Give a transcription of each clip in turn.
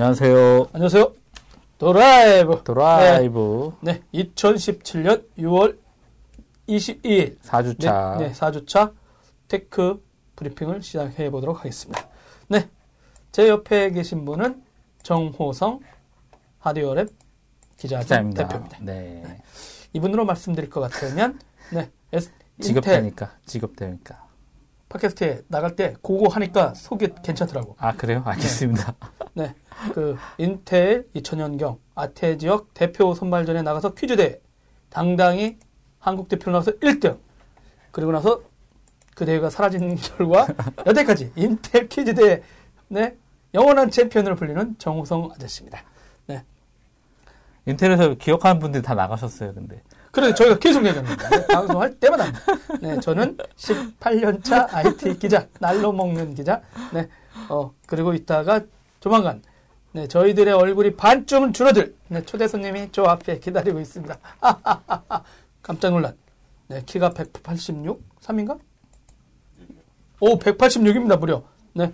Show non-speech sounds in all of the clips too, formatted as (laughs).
안녕하세요. 안녕하세요. 드라이브. 드라이브. 네. 네. 2017년 6월 22일. 4주차. 네, 네 4주차 tech 브리핑을 시작해 보도록 하겠습니다. 네. 제 옆에 계신 분은 정호성 하드웨어랩 기자 대표입니다. 네. 네. 이분으로 말씀드릴 것 같으면, 네. 직업대니까, (laughs) 직업대니까. 팟캐스트에 나갈 때 그거 하니까 속이 괜찮더라고. 아, 그래요? 알겠습니다. 네. 네. 그 인텔 2000년경 아태 지역 대표 선발전에 나가서 퀴즈대 당당히 한국 대표로 나가서 1등. 그리고 나서 그 대회가 사라진 (laughs) 결과 여태까지 인텔 퀴즈대 네. 영원한 챔피언으로 불리는 정우성 아저씨입니다. 네. 인텔에서 기억하는 분들이 다 나가셨어요, 근데. 그래 저희가 계속 얘기합니다. 네, 방송할 때마다. 네, 저는 18년차 IT 기자, 날로 먹는 기자. 네, 어 그리고 있다가 조만간 네, 저희들의 얼굴이 반쯤 줄어들. 네, 초대 손님이 저 앞에 기다리고 있습니다. (laughs) 깜짝 놀란. 네, 키가 186, 3인가? 오, 186입니다, 무려. 네.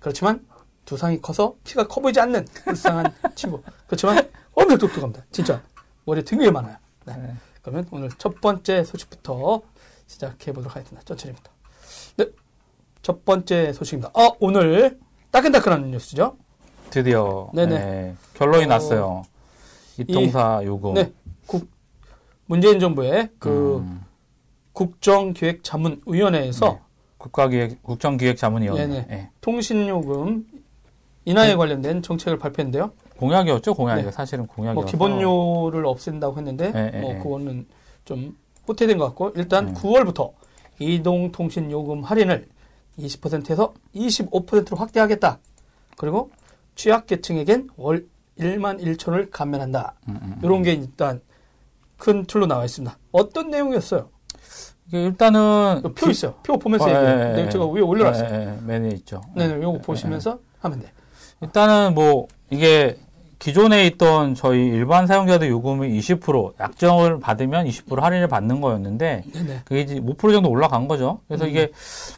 그렇지만 두상이 커서 키가 커 보이지 않는 불쌍한 친구. 그렇지만 엄청 똑똑합니다. 진짜. 머리 되게 많아요. 네. 네. 그러면 오늘 첫 번째 소식부터 시작해 보도록 하겠습니다. 천천히부터. 네. 첫 번째 소식입니다. 어, 오늘 따끈따끈한 뉴스죠? 드디어 네네. 네, 결론이 어, 났어요. 이통사 이, 요금. 네. 국, 문재인 정부의 그 음. 국정기획자문위원회에서 네. 국가기획 국정기획자문위원회 네. 네. 통신요금 인하에 네. 관련된 정책을 발표했는데요. 공약이었죠, 공약이 네. 사실은 공약이. 뭐 기본료를 없앤다고 했는데 네, 뭐 그거는 좀 후퇴된 것 같고 일단 9월부터 이동통신요금 할인을 20%에서 25%로 확대하겠다. 그리고 취약계층에겐 월 1만 1천을 감면한다. 음, 음, 이런 음. 게 일단 큰 틀로 나와 있습니다. 어떤 내용이었어요? 일단은 표 있어요. 표 보면서 어, 얘기해요. 예, 예, 제가 위에 올려놨어요. 예, 예, 맨에 있죠. 네네, 이거 보시면서 하면 돼. 일단은 뭐 이게 기존에 있던 저희 일반 사용자들 요금이 20% 약정을 받으면 20% 할인을 받는 거였는데 네네. 그게 이제 5% 정도 올라간 거죠. 그래서 음. 이게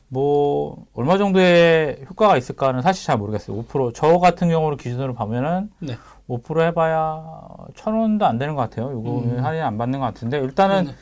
뭐 얼마 정도의 효과가 있을까는 사실 잘 모르겠어요. 5%저 같은 경우로 기준으로 보면은 네. 5% 해봐야 천 원도 안 되는 것 같아요. 요금 음. 할인 안 받는 것 같은데 일단은 네네.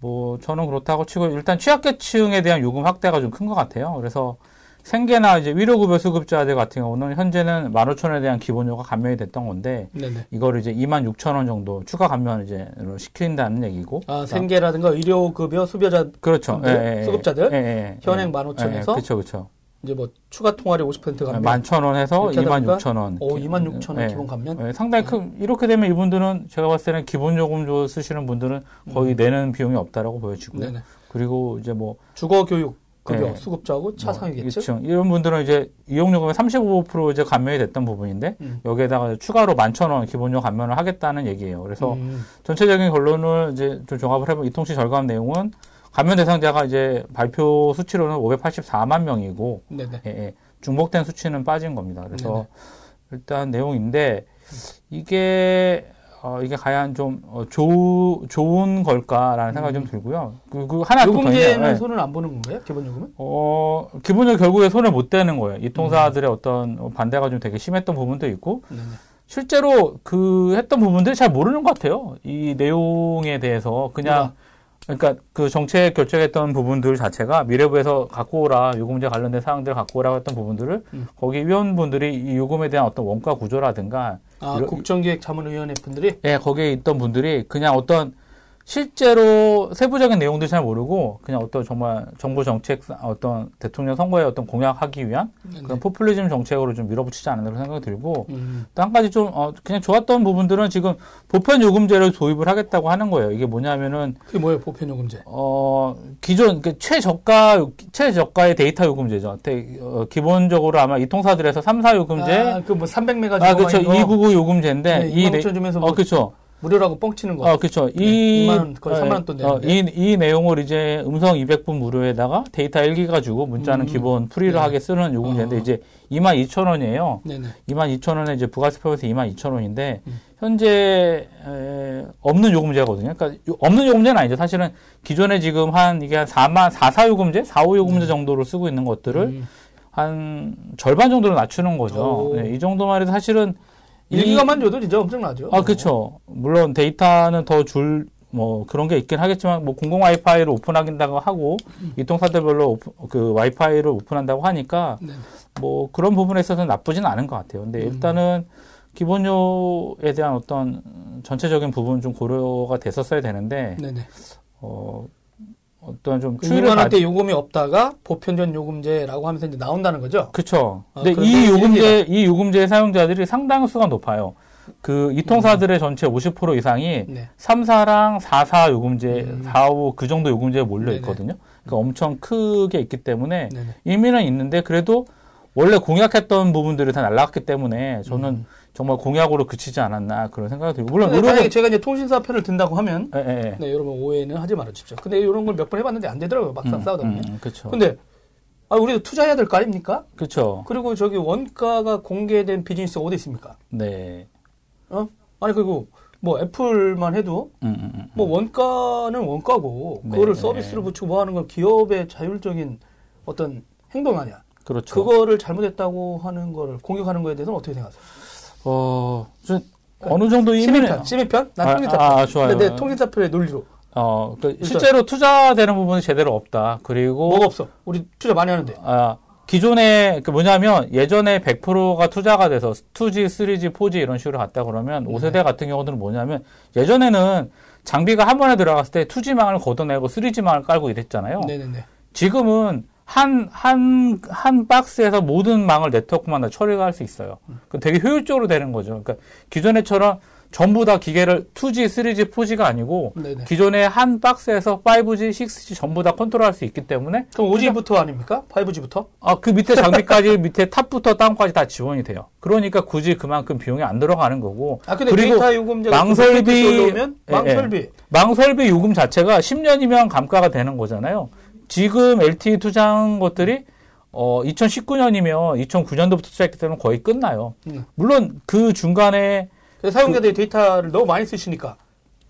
뭐 저는 그렇다고 치고 일단 취약계층에 대한 요금 확대가 좀 큰 것 같아요. 그래서 생계나 이제 위로급여 수급자들 같은 경우는 현재는 15,000원에 대한 기본료가 감면이 됐던 건데 네네. 이거를 이제 26,000원 정도 추가 감면 이제 시킨다는 얘기고. 아, 생계라든가 의료급여 수급자 그렇죠. 예, 예, 수급자들 예, 예 현행 15,000원에서 그렇죠. 그렇죠. 이제 뭐 추가 통화료 50% 감면 11,000원에서 26,000원. 오, 26,000원 기본 감면. 상당히 큰 이렇게 되면 이분들은 제가 봤을 때는 기본 요금 줘 쓰시는 분들은 거의 음. 내는 비용이 없다라고 보여지고요. 네네. 그리고 이제 뭐 주거 교육 급여 네. 수급자하고 차상위겠죠. 뭐, 이런 분들은 이제 이용요금의 35% 이제 감면이 됐던 부분인데 음. 여기에다가 추가로 11,000원 기본료 감면을 하겠다는 얘기예요. 그래서 음. 전체적인 결론을 이제 좀 종합을 해보면 이통시 절감 내용은 감면 대상자가 이제 발표 수치로는 584만 명이고 예, 예. 중복된 수치는 빠진 겁니다. 그래서 네네. 일단 내용인데 이게 어, 이게 과연 좀 어, 조, 좋은 걸까라는 생각이 음. 좀 들고요. 그, 그 하나 요금제는 네. 손을 안 보는 건가요? 기본 요금은? 어, 기본 요금 결국에 손을 못 대는 거예요. 이 통사들의 음. 어떤 반대가 좀 되게 심했던 부분도 있고 네네. 실제로 그 했던 부분들이 잘 모르는 것 같아요. 이 내용에 대해서 그냥 누가? 그러니까 그 정책 결정했던 부분들 자체가 미래부에서 갖고 오라 요금제 관련된 사항들 갖고 오라고 했던 부분들을 음. 거기 위원분들이 이 요금에 대한 어떤 원가 구조라든가 아 국정기획자문위원회 분들이 예 거기에 있던 분들이 그냥 어떤 실제로 세부적인 내용들 잘 모르고 그냥 어떤 정말 정부 정책 어떤 대통령 선거에 어떤 공약하기 위한 네네. 그런 포퓰리즘 정책으로 좀 밀어붙이지 않았나 생각이 들고 음. 또한 가지 좀 어, 그냥 좋았던 부분들은 지금 보편 요금제를 도입을 하겠다고 하는 거예요. 이게 뭐냐면은 그게 뭐예요, 보편 요금제? 어 기존 그 최저가 최저가의 데이터 요금제죠. 대, 어, 기본적으로 아마 이 통사들에서 3, 4 요금제 아, 그뭐 300메가 아 그렇죠. 299 요금제인데 네, 이 네, 주면서 뭐 어 그렇죠. 무료라고 뻥치는 거. 아, 그렇죠. 네, 이 2만 원 거의 3만 원돈 어, 이, 이 내용을 이제 음성 200분 무료에다가 데이터 1기가 주고 문자는 음, 기본 free로 네. 하게 쓰는 요금제인데 어. 이제 2만 2천 원이에요. 네네. 2만 2천 원에 이제 부가세 포함해서 2만 2천 원인데 음. 현재 에, 없는 요금제거든요. 그러니까 요, 없는 요금제는 아니죠. 사실은 기존에 지금 한 이게 한 4만 4, 4 요금제, 4, 5 요금제 네. 정도로 쓰고 있는 것들을 음. 한 절반 정도로 낮추는 거죠. 네, 이 정도만 해도 사실은 1기가만 줘도 진짜 엄청나죠. 아, 그렇죠. 물론 데이터는 더 줄 뭐 그런 게 있긴 하겠지만 뭐 공공 와이파이를 오픈하긴다고 하고 음. 이통사들별로 오픈, 그 와이파이를 오픈한다고 하니까 네. 뭐 그런 부분에 있어서는 나쁘지는 않은 것 같아요. 근데 음. 일단은 기본료에 대한 어떤 전체적인 부분 좀 고려가 됐었어야 되는데 네네. 어 어떤 좀그 추이를 받... 때 요금이 없다가 보편전 요금제라고 하면서 이제 나온다는 거죠. 그렇죠. 아, 근데 이 요금제 이 요금제 사용자들이 상당수가 높아요. 그 이통사들의 음. 전체 50% 이상이 네. 3사랑 4사 요금제, 음. 4, 5 그 정도 요금제에 몰려 있거든요. 그러니까 엄청 크게 있기 때문에 네네. 의미는 있는데 그래도 원래 공약했던 부분들이 다 날라갔기 때문에 저는 음. 정말 공약으로 그치지 않았나 그런 생각이 들고 물론 만약에 제가 이제 통신사 편을 든다고 하면 예, 예. 네, 여러분 오해는 하지 말아 주십시오. 근데 이런 걸 몇 번 해봤는데 안 되더라고요. 막상 음, 싸우다 보면. 음, 그렇죠. 근데 아 우리도 투자해야 될 거 아닙니까? 그렇죠. 그리고 저기 원가가 공개된 비즈니스가 어디 있습니까? 네. 어? 아니 그리고 뭐 애플만 해도 음, 음, 음뭐 음. 원가는 원가고 네, 그거를 네. 서비스를 붙이고 뭐 하는 건 기업의 자율적인 어떤 행동 아니야. 그렇죠. 그거를 잘못했다고 하는 거를 공격하는 거에 대해서는 어떻게 생각하세요? 어, 좀 어느 정도 이미편, 시민편, 난 아, 통신사 편. 아, 좋아요. 내 통신사 편의 논리로. 어, 그 실제로 투자되는 부분이 제대로 없다. 그리고 뭐가 없어? 우리 투자 많이 하는데. 아, 기존에 그 뭐냐면 예전에 100%가 투자가 돼서 2G, 3G, 4G 이런 식으로 갔다 그러면 네. 5세대 같은 경우는 뭐냐면 예전에는 장비가 한 번에 들어갔을 때 2G망을 걷어내고 3G망을 깔고 이랬잖아요. 네네네. 지금은 한, 한, 한 박스에서 모든 망을 네트워크만 다 처리가 할 수 있어요. 그 되게 효율적으로 되는 거죠. 그러니까 기존에처럼 전부 다 기계를 2G, 3G, 4G가 아니고 네네. 기존에 한 박스에서 5G, 6G 전부 다 컨트롤할 수 있기 때문에 그럼 5G부터 아닙니까? 5G부터? 아, 그 밑에 장비까지 (laughs) 밑에 탑부터 다운까지 다 지원이 돼요. 그러니까 굳이 그만큼 비용이 안 들어가는 거고. 아, 근데 그리고 데이터 요금제가 망설비 망설비 예, 예. 망설비 요금 자체가 10년이면 감가가 되는 거잖아요. 지금 LTE 투자한 것들이 어 2019년이면 2009년도부터 투자했기 때문에 거의 끝나요. 음. 물론 그 중간에 사용자들이 그, 데이터를 너무 많이 쓰시니까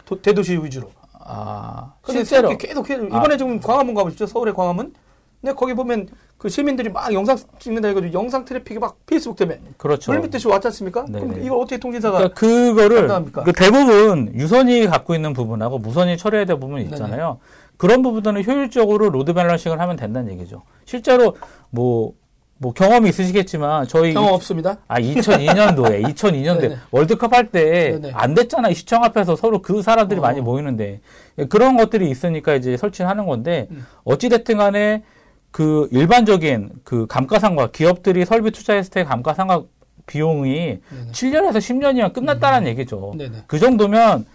도, 대도시 위주로. 아 실제로 계속 계속 이번에 아. 좀 광화문 가보시죠. 서울의 광화문. 근데 거기 보면 그 시민들이 막 영상 찍는다 해가지고 영상 트래픽이 막 페이스북 때문에 그렇죠. 물밀듯이 왔지 않습니까? 네네. 그럼 이걸 어떻게 통신사가 그러니까 그거를 그 대부분 유선이 갖고 있는 부분하고 무선이 처리해야 될 부분이 있잖아요. 네네. 그런 부분들은 효율적으로 load balancing을 하면 된다는 얘기죠. 실제로 뭐, 뭐 경험이 있으시겠지만 저희 경험 없습니다. 아 2002년도에 2002년도에 (laughs) 월드컵 할 때 안 됐잖아 시청 앞에서 서로 그 사람들이 어. 많이 모이는데 그런 것들이 있으니까 이제 설치하는 건데 음. 어찌 됐든 간에 그 일반적인 그 감가상각 기업들이 설비 투자했을 때 감가상각 비용이 네네. 7년에서 10년이면 끝났다는 음. 얘기죠. 네네. 그 정도면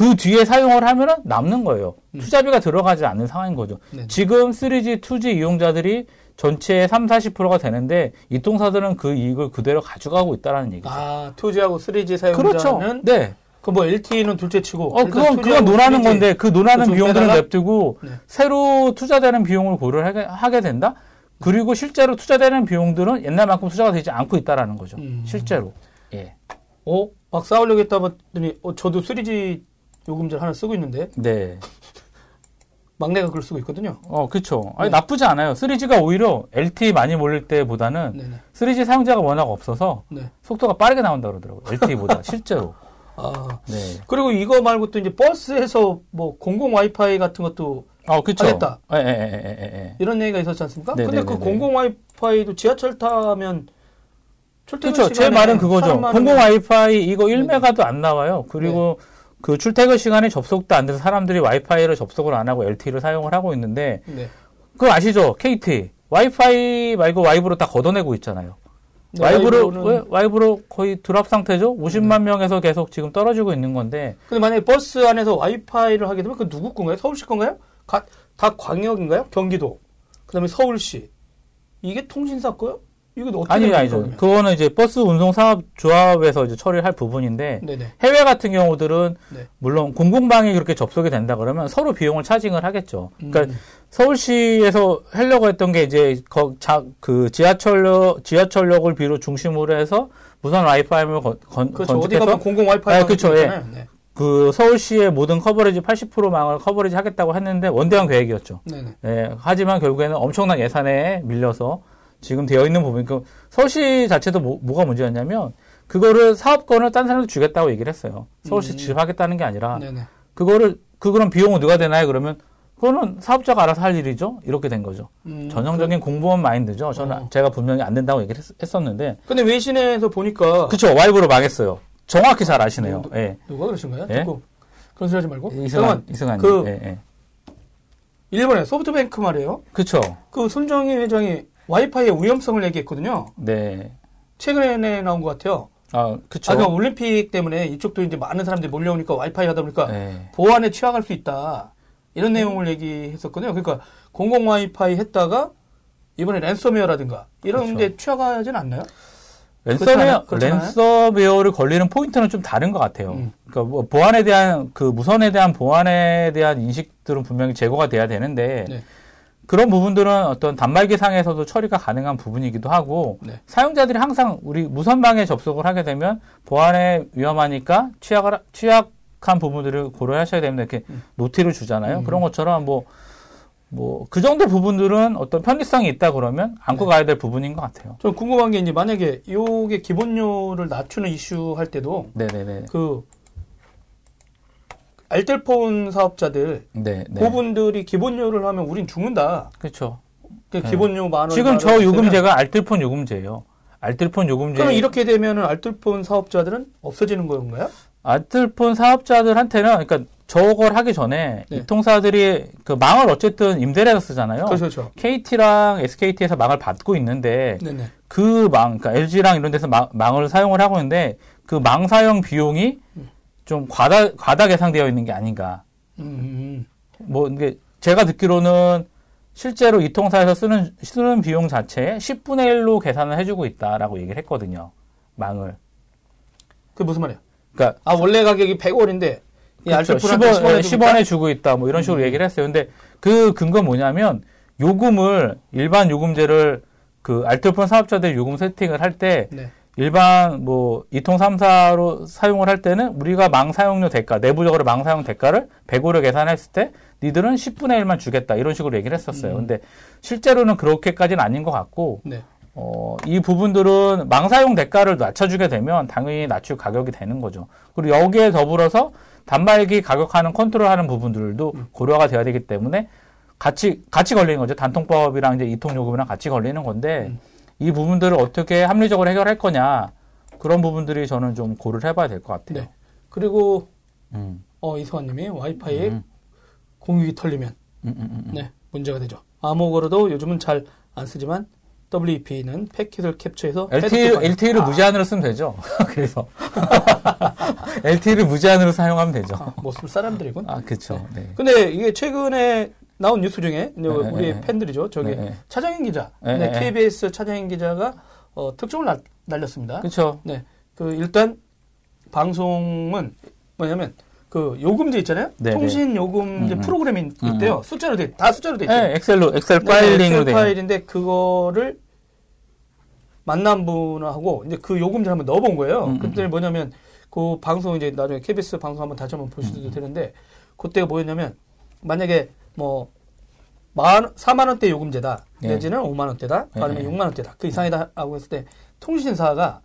그 뒤에 사용을 하면은 남는 거예요. 음. 투자비가 들어가지 않는 상황인 거죠. 네 지금 3G, 2G 이용자들이 전체의 3, 40%가 되는데 이통사들은 그 이익을 그대로 가져가고 있다라는 얘기죠. 아, 2G하고 3G 사용자는 그렇죠. 네. 그뭐 LTE는 둘째 치고 어 그건 그건 논하는 건데 그 논하는 비용들은 냅두고 네. 새로 투자되는 비용을 고려를 하게, 된다. 그리고 실제로 투자되는 비용들은 옛날만큼 투자가 되지 않고 있다라는 거죠. 음. 실제로. 예. 어? 막 싸우려고 했다 봤더니 어 저도 3G 요금제를 하나 쓰고 있는데. 네. (laughs) 막내가 그걸 쓰고 있거든요. 어, 그렇죠. 아니, 네. 나쁘지 않아요. 3G가 오히려 LTE 많이 몰릴 때보다는 네네. 3G 사용자가 워낙 없어서 네. 속도가 빠르게 나온다 그러더라고요. LTE보다 (laughs) 실제로. 아, 네. 그리고 이거 말고 또 이제 버스에서 뭐 공공 와이파이 같은 것도 어, 그쵸. 하겠다. 에, 에, 에, 이런 얘기가 있었지 않습니까? 네네네네. 근데 그 공공 와이파이도 지하철 타면 그렇죠. 제 말은 그거죠. 공공 와이파이 이거 1메가도 안 나와요. 그리고 네. 그 출퇴근 시간에 접속도 안 돼서 사람들이 와이파이를 접속을 안 하고 LTE를 사용을 하고 있는데 네. 그거 아시죠? KT 와이파이 말고 와이브로 다 걷어내고 있잖아요. 네, 와이브로 와이브로는... 와이브로 거의 drop 상태죠. 50만 네. 명에서 계속 지금 떨어지고 있는 건데. 근데 만약에 버스 안에서 와이파이를 하게 되면 그 누구 건가요? 서울시 건가요? 가, 다 광역인가요? 경기도. 그다음에 서울시. 이게 통신사 거요? 이건 어떻게 아니 아니죠. 그러면? 그거는 이제 버스 운송 사업 조합에서 이제 처리를 할 부분인데 네네. 해외 같은 경우들은 네. 물론 공공망이 그렇게 접속이 된다 그러면 서로 비용을 차징을 하겠죠. 그러니까 음. 서울시에서 하려고 했던 게 이제 거, 자, 그 지하철역 지하철역을 비롯 중심으로 해서 무선 와이파이를 건, 건, 그렇죠. 어디 가면 공공 와이파이 아, 그렇죠. 예. 네. 그 서울시의 모든 coverage 80%망을 coverage 하겠다고 했는데 원대한 계획이었죠. 네네. 예, 하지만 결국에는 엄청난 예산에 밀려서 지금 되어 있는 부분, 그 서울시 자체도 뭐, 가 문제였냐면 그거를 사업권을 딴 사람한테 주겠다고 얘기를 했어요. 서울시 음. 지급하겠다는 게 아니라 네네. 그거를 그 그런 비용은 누가 되나요? 그러면 그거는 사업자가 알아서 할 일이죠. 이렇게 된 거죠. 음, 전형적인 그... 공무원 마인드죠. 저는 어. 제가 분명히 안 된다고 얘기를 했, 었는데 근데 외신에서 보니까 그쵸 와이브로 망했어요. 정확히 잘 아시네요. 누, 예. 누가 그러신 거예요? 예? 그런 소리 하지 말고. 이승환, 이승환. 그 예, 예. 일본의 소프트뱅크 말이에요. 그쵸. 그 손정희 회장이 와이파이의 위험성을 얘기했거든요. 네. 최근에 나온 것 같아요. 아, 그쵸. 아, 그러니까 올림픽 때문에 이쪽도 이제 많은 사람들이 몰려오니까 와이파이 하다 보니까 네. 보안에 취약할 수 있다. 이런 내용을 얘기했었거든요. 그러니까 공공 와이파이 했다가 이번에 랜섬웨어라든가 이런 그렇죠. 데 취약하진 않나요? 랜섬웨어, 랜섬웨어를 걸리는 포인트는 좀 다른 것 같아요. 음. 그러니까 뭐 보안에 대한 그 무선에 대한 보안에 대한 인식들은 분명히 제거가 돼야 되는데 네. 그런 부분들은 어떤 단말기상에서도 처리가 가능한 부분이기도 하고 네. 사용자들이 항상 우리 무선망에 접속을 하게 되면 보안에 위험하니까 취약을 취약한 부분들을 고려하셔야 됩니다. 이렇게 음. noti를 주잖아요. 음. 그런 것처럼 뭐 뭐 그 정도 부분들은 어떤 편리성이 있다 그러면 안고 네. 가야 될 부분인 것 같아요. 좀 궁금한 게 이제 만약에 요게 기본료를 낮추는 이슈 할 때도 네네네. 그 알뜰폰 사업자들 네, 네. 그분들이 기본료를 하면 우린 죽는다. 그렇죠. 그 네. 기본료 만 원. 지금 저 요금제가 알뜰폰 요금제예요. 알뜰폰 요금제. 그럼 이렇게 되면은 알뜰폰 사업자들은 없어지는 건가요? 알뜰폰 사업자들한테는 그러니까 저걸 하기 전에 네. 이 통사들이 그 망을 어쨌든 임대를 해서 쓰잖아요. 그렇죠, 그렇죠. KT랑 SKT에서 망을 받고 있는데 그 망, 그러니까 LG랑 이런 데서 망, 망을 사용을 하고 있는데 그 망 사용 비용이 음. 좀 과다 과다 계상되어 있는 게 아닌가. 음. 뭐 이게 제가 듣기로는 실제로 이 통사에서 쓰는 쓰는 비용 자체에 10분의 1로 계산을 해주고 있다라고 얘기를 했거든요. 망을. 그 무슨 말이야? 그러니까 아 원래 가격이 100원인데 그렇죠. 10원, 10원에, 10원에 주고 있다. 뭐 이런 식으로 음. 얘기를 했어요. 근데 그 근거 뭐냐면 요금을 일반 요금제를 그 알뜰폰 사업자들 요금 세팅을 할때 네. 일반 뭐 이통 삼사로 사용을 할 때는 우리가 망 사용료 대가 내부적으로 망 사용 대가를 100으로 계산했을 때 니들은 10분의 1만 주겠다 이런 식으로 얘기를 했었어요. 음. 근데 실제로는 그렇게까지는 아닌 것 같고 네. 어, 이 부분들은 망 사용 대가를 낮춰주게 되면 당연히 낮출 가격이 되는 거죠. 그리고 여기에 더불어서 단말기 가격하는 컨트롤하는 부분들도 음. 고려가 돼야 되기 때문에 같이 같이 걸리는 거죠. 단통법이랑 이제 이통 요금이랑 같이 걸리는 건데. 음. 이 부분들을 어떻게 합리적으로 해결할 거냐 그런 부분들이 저는 좀 고려를 해봐야 될 것 같아요. 네. 그리고 음. 어 이소환님이 와이파이에 음. 공유기 털리면 음, 음, 음, 음, 네 문제가 되죠. 아무거로도 요즘은 잘 안 쓰지만 WEP는 패킷을 캡처해서 LTE, LTE를 아. 무제한으로 쓰면 되죠. (laughs) 그래서 (laughs) LTE를 무제한으로 사용하면 되죠. 아, 못쓸 사람들이군. 아, 그렇죠. 네. 네. 근데 이게 최근에 나온 뉴스 중에 네, 우리 네, 팬들이죠. 저기 네, 차정인 기자, 네, KBS 차정인 기자가 어, 특종을 날, 날렸습니다. 그렇죠. 네, 그 일단 방송은 뭐냐면 그 요금제 있잖아요. 네네. 통신 요금제 음, 음. 프로그램이 음. 있대요. 음. 숫자로 돼, 다 숫자로 돼 있대요. 네, 엑셀로 엑셀 파일링으로 돼. 파일인데 그거를 만난 분하고 이제 그 요금제를 한번 넣어본 거예요. 음, 그때 뭐냐면 그 방송 이제 나중에 KBS 방송 한번 다시 한번 보셔도 음. 되는데 그때가 뭐였냐면 만약에 뭐 만, 4만 원대 요금제다. 네. 내지는 5만 원대다. 네. 아니면 6만 원대다. 그 이상이다 하고 했을 때 통신사가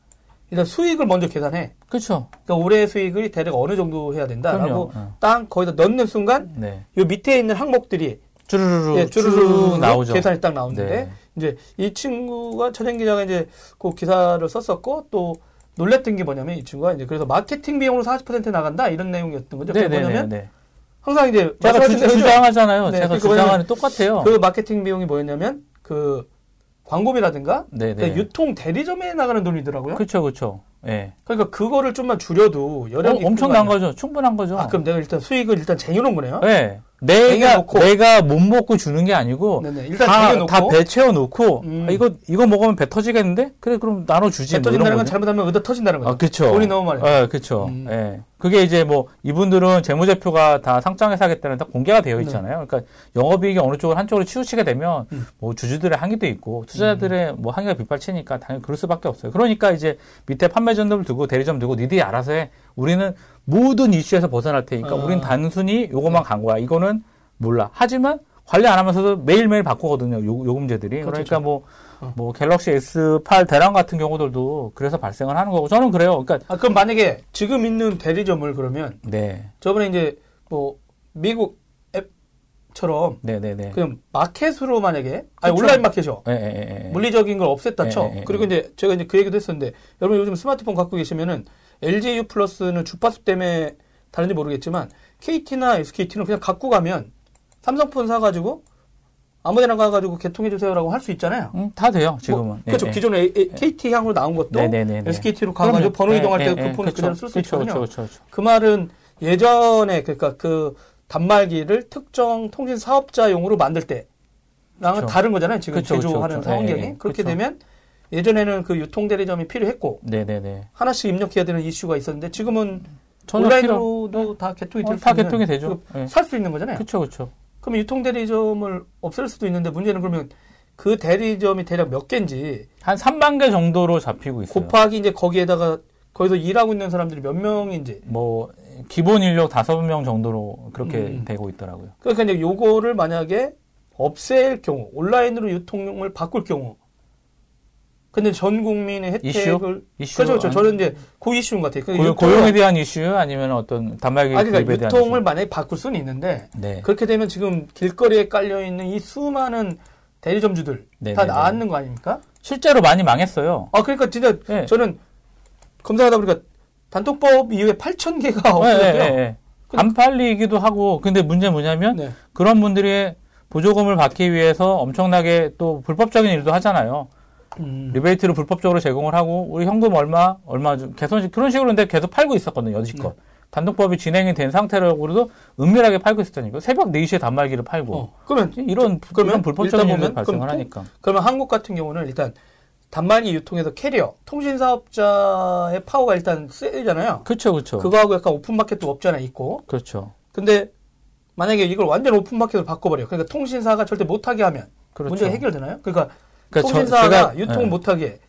일단 수익을 먼저 계산해. 그렇죠. 그러니까 올해 수익을 대략 어느 정도 해야 된다라고 어. 땅 거기다 넣는 순간 네. 요 밑에 있는 항목들이 쭈르르 예, 쭈르르 나오죠. 계산이 딱 나오는데 네. 이제 이 친구가 차장 기자가 이제 그 기사를 썼었고 또 놀랬던 게 뭐냐면 이 친구가 이제 그래서 마케팅 비용으로 40% 나간다 이런 내용이었던 거죠. 그게 네, 네, 뭐냐면 네, 항상 이제 제가 주, 주장하잖아요. 네, 제가 주장하는 똑같아요. 그 마케팅 비용이 뭐였냐면 그 광고비라든가 그 유통 대리점에 나가는 돈이더라고요. 그렇죠, 그렇죠. 예. 그러니까 그거를 좀만 줄여도 여력이 어, 엄청난 거죠. 충분한 거죠. 아, 그럼 내가 일단 수익을 일단 쟁여놓은 거네요. 네. 내가 내가 못 먹고 주는 게 아니고 네네. 일단 다, 다배 채워 놓고 음. 아, 이거 이거 먹으면 배 터지겠는데? 그래 그럼 나눠 주지. 배뭐 터진다는 건 잘못하면 의도 터진다는 거죠. 아, 그렇죠. 돈이 너무 많이. 아, 그렇죠. 음. 예. 그게 이제 뭐 이분들은 재무제표가 다 상장해서 하겠다는 다 공개가 되어 네. 있잖아요. 네. 그러니까 영업이익이 어느 쪽을 한쪽으로 치우치게 되면 음. 뭐 주주들의 항의도 있고 투자자들의 음. 뭐 항의가 빗발치니까 당연히 그럴 수밖에 없어요. 그러니까 이제 밑에 판매점들 두고 대리점 두고 니들이 알아서 해. 우리는 모든 이슈에서 벗어날 테니까 아. 우린 단순히 요것만 네. 간 거야. 이거는 몰라. 하지만 관리 안 하면서도 매일매일 바꾸거든요. 요, 금제들이 그렇죠. 그러니까 뭐 어. 뭐 갤럭시 S8 대란 같은 경우들도 그래서 발생을 하는 거고 저는 그래요. 그러니까 아 그럼 만약에 지금 있는 대리점을 그러면 네. 저번에 이제 뭐 미국 앱처럼 네네네. 그냥 마켓으로 만약에 아니 온라인 마켓이요. 네, 네, 네, 물리적인 걸 없앴다 쳐. 그리고 이제 제가 이제 그 얘기도 했었는데 여러분 요즘 스마트폰 갖고 계시면은 LG U 플러스는 주파수 때문에 다른지 모르겠지만 KT나 SKT는 그냥 갖고 가면 삼성폰 사가지고 아무데나 가가지고 개통해 주세요라고 할 수 있잖아요. 음, 다 돼요, 지금은. 뭐, 그렇죠. 네, 기존에 네. KT 향으로 나온 것도 네네네 SKT로 가가지고 번호 이동할 때그 폰을 그대로 쓸 수 있거든요. 그쵸, 그쵸, 그 말은 예전에 그러니까 그 단말기를 특정 통신 사업자용으로 만들 때랑은 그쵸. 다른 거잖아요. 지금 그쵸, 제조하는 그쵸, 네, 그렇게 되면 예전에는 그 유통 대리점이 필요했고 네네네. 하나씩 입력해야 되는 이슈가 있었는데 지금은 온라인으로도 필요. 다 개통이 어, 될수 다 개통이 되죠. 그 네. 살수 있는 거잖아요. 그렇죠, 그렇죠. 그럼 유통 대리점을 없앨 수도 있는데 문제는 그러면 그 대리점이 대략 몇 개인지 한 3만 개 정도로 잡히고 있어요. 곱하기 이제 거기에다가 거기서 일하고 있는 사람들이 몇 명인지 뭐 기본 인력 다섯 명 정도로 그렇게 음. 되고 있더라고요. 그러니까 이제 요거를 만약에 없앨 경우 온라인으로 유통을 바꿀 경우 근데 전 국민의 혜택을 이슈? 이슈? 그렇죠, 그렇죠. 저는 이제 그 이슈인 것 같아요. 고용, 고용에 대한 이슈 아니면 어떤 단말기 아니, 그러니까 유통을 만약에 바꿀 수는 있는데 네. 그렇게 되면 지금 길거리에 깔려 있는 이 수많은 대리점주들 네네네. 다 네, 네. 나왔는 거 아닙니까? 실제로 많이 망했어요. 아 그러니까 진짜 네. 저는 검사하다 보니까 단톡법 이후에 8천 개가 없어요. 네, 네, 네. 안 팔리기도 하고 근데 문제 뭐냐면 네. 그런 분들이 보조금을 받기 위해서 엄청나게 또 불법적인 일도 하잖아요. 음. 리베이트를 불법적으로 제공을 하고 우리 현금 얼마 얼마 개선식 그런 식으로 근데 계속 팔고 있었거든요 여지껏 네. 단독법이 진행이 된 상태라고도 은밀하게 팔고 있었다니까 새벽 4시에 단말기를 팔고 어. 그러면 이런 그러면 이런 불법적인 일들이 발생을 하니까 그러면 한국 같은 경우는 일단 단말기 유통에서 캐리어 통신 사업자의 파워가 일단 세잖아요. 그렇죠, 그렇죠. 그거하고 약간 오픈 마켓도 없잖아 있고. 그렇죠. 근데 만약에 이걸 완전 오픈 마켓으로 바꿔버려. 그러니까 통신사가 절대 못하게 하면 그렇죠. 문제가 해결되나요? 그러니까 그러니까 통신사가 저, 유통 네. 못하게.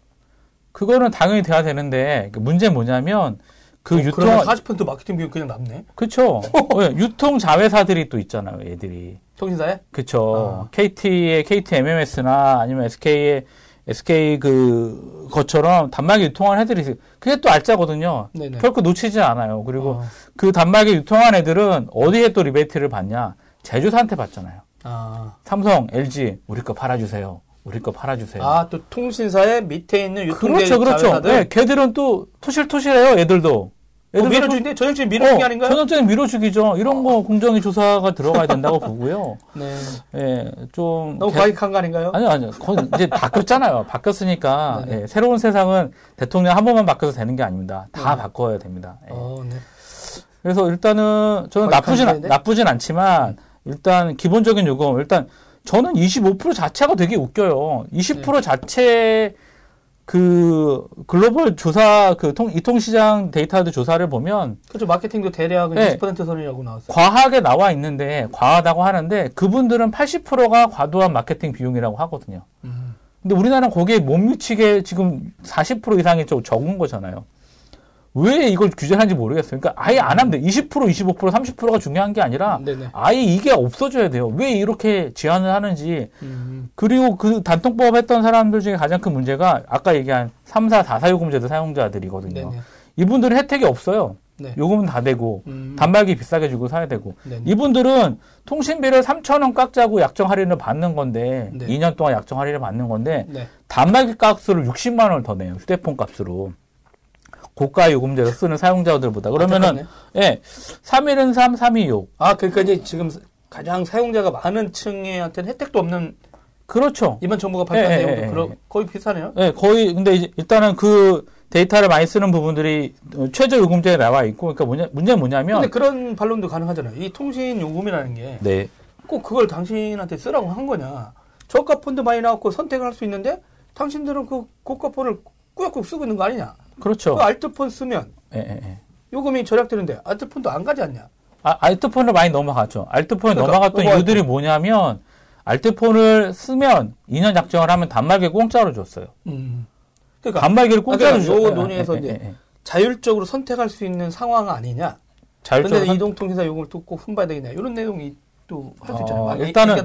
그거는 당연히 돼야 되는데 그 문제 뭐냐면 그 어, 유통 40% 마케팅 비용 그냥 남네. 그렇죠. (laughs) 유통 자회사들이 또 있잖아요, 애들이. 통신사에? 그렇죠. 아. KT의 KT M&S나 아니면 SK의 SK 그 것처럼 단말기 유통한 애들이 그게 또 알짜거든요. 네네. 결코 놓치지 않아요. 그리고 아. 그 단말기 유통한 애들은 어디에 또 리베이트를 받냐? 제조사한테 받잖아요. 아. 삼성, LG 우리 거 팔아주세요. 우리 거 팔아주세요. 아, 또 통신사의 밑에 있는 유통 그렇죠, 그렇죠. 네, 걔들은 또 토실토실해요, 애들도. 어, 밀어주는데 전형적인 밀어주기 어, 아닌가요? 전형적인 밀어주기죠. 이런 거 공정위 조사가 들어가야 된다고 보고요. (laughs) 네. 예, 좀. 너무 과익한 거 아닌가요? 아니요, 아니요. 이제 바뀌었잖아요. 바뀌었으니까. (laughs) 예, 새로운 세상은 대통령 한 번만 바뀌어서 되는 게 아닙니다. 다 네. 바꿔야 됩니다. 예. 어, 네. 그래서 일단은 저는 나쁘진, 나쁘진 않지만 일단 기본적인 요금, 일단 저는 25% 자체가 되게 웃겨요. 20% 네. 자체 그 글로벌 조사 그 통, 이통시장 데이터들 조사를 보면 그렇죠 마케팅도 대략 네. 20% 선이라고 나왔어요. 과하게 나와 있는데 과하다고 하는데 그분들은 80%가 과도한 마케팅 비용이라고 하거든요. 음. 근데 우리나라는 거기에 못 미치게 지금 40% 이상이 좀 적은 거잖아요. 왜 이걸 규제하는지 모르겠어요. 그러니까 아예 안 하면 돼. 20%, 25%, 30%가 중요한 게 아니라 네네. 아예 이게 없어져야 돼요. 왜 이렇게 제한을 하는지. 음. 그리고 그 단통법 했던 사람들 중에 가장 큰 문제가 아까 얘기한 3, 4, 4, 4 요금제도 사용자들이거든요. 네네. 이분들은 혜택이 없어요. 네. 요금은 다 되고 음. 단말기 비싸게 주고 사야 되고 네네. 이분들은 통신비를 3천 원 깎자고 약정 할인을 받는 건데 네. 2년 동안 약정 할인을 받는 건데 네. 단말기 값으로 60만 원을 더 내요 휴대폰 값으로 고가 요금제로 쓰는 사용자들보다. 그러면은, 예, 3일은 3, 3이 6. 아, 그러니까 이제 지금 가장 사용자가 많은 층에한테는 혜택도 없는. 그렇죠. 이번 정부가 발표한 예, 예 내용도 예, 그러, 예. 거의 비슷하네요. 예, 거의, 근데 이제 일단은 그 데이터를 많이 쓰는 부분들이 최저 요금제에 나와 있고, 그러니까 뭐냐, 문제는 뭐냐면. 근데 그런 반론도 가능하잖아요. 이 통신 요금이라는 게. 네. 꼭 그걸 당신한테 쓰라고 한 거냐. 저가 폰도 많이 나왔고 선택을 할 수 있는데, 당신들은 그 고가 폰을 꾸역꾸역 쓰고 있는 거 아니냐. 그렇죠. 그 알트폰 쓰면 예, 예, 예. 요금이 절약되는데 알트폰도 안 가지 않냐? 아, 알트폰을 많이 넘어갔죠. 알트폰에 그러니까, 넘어갔던 이유들이 뭐냐면 알트폰을 쓰면 2년 약정을 하면 단말기 공짜로 줬어요. 음. 그러니까 단말기를 공짜로 줬어요. 요 논의에서 예, 예, 이제 예, 자율적으로 선택할 수 있는 상황 아니냐? 자율적으로 선... 이동통신사 요금을 또꼭 손봐야 되겠냐? 이런 내용이 또 할수 있잖아요. 어, 막 일단은.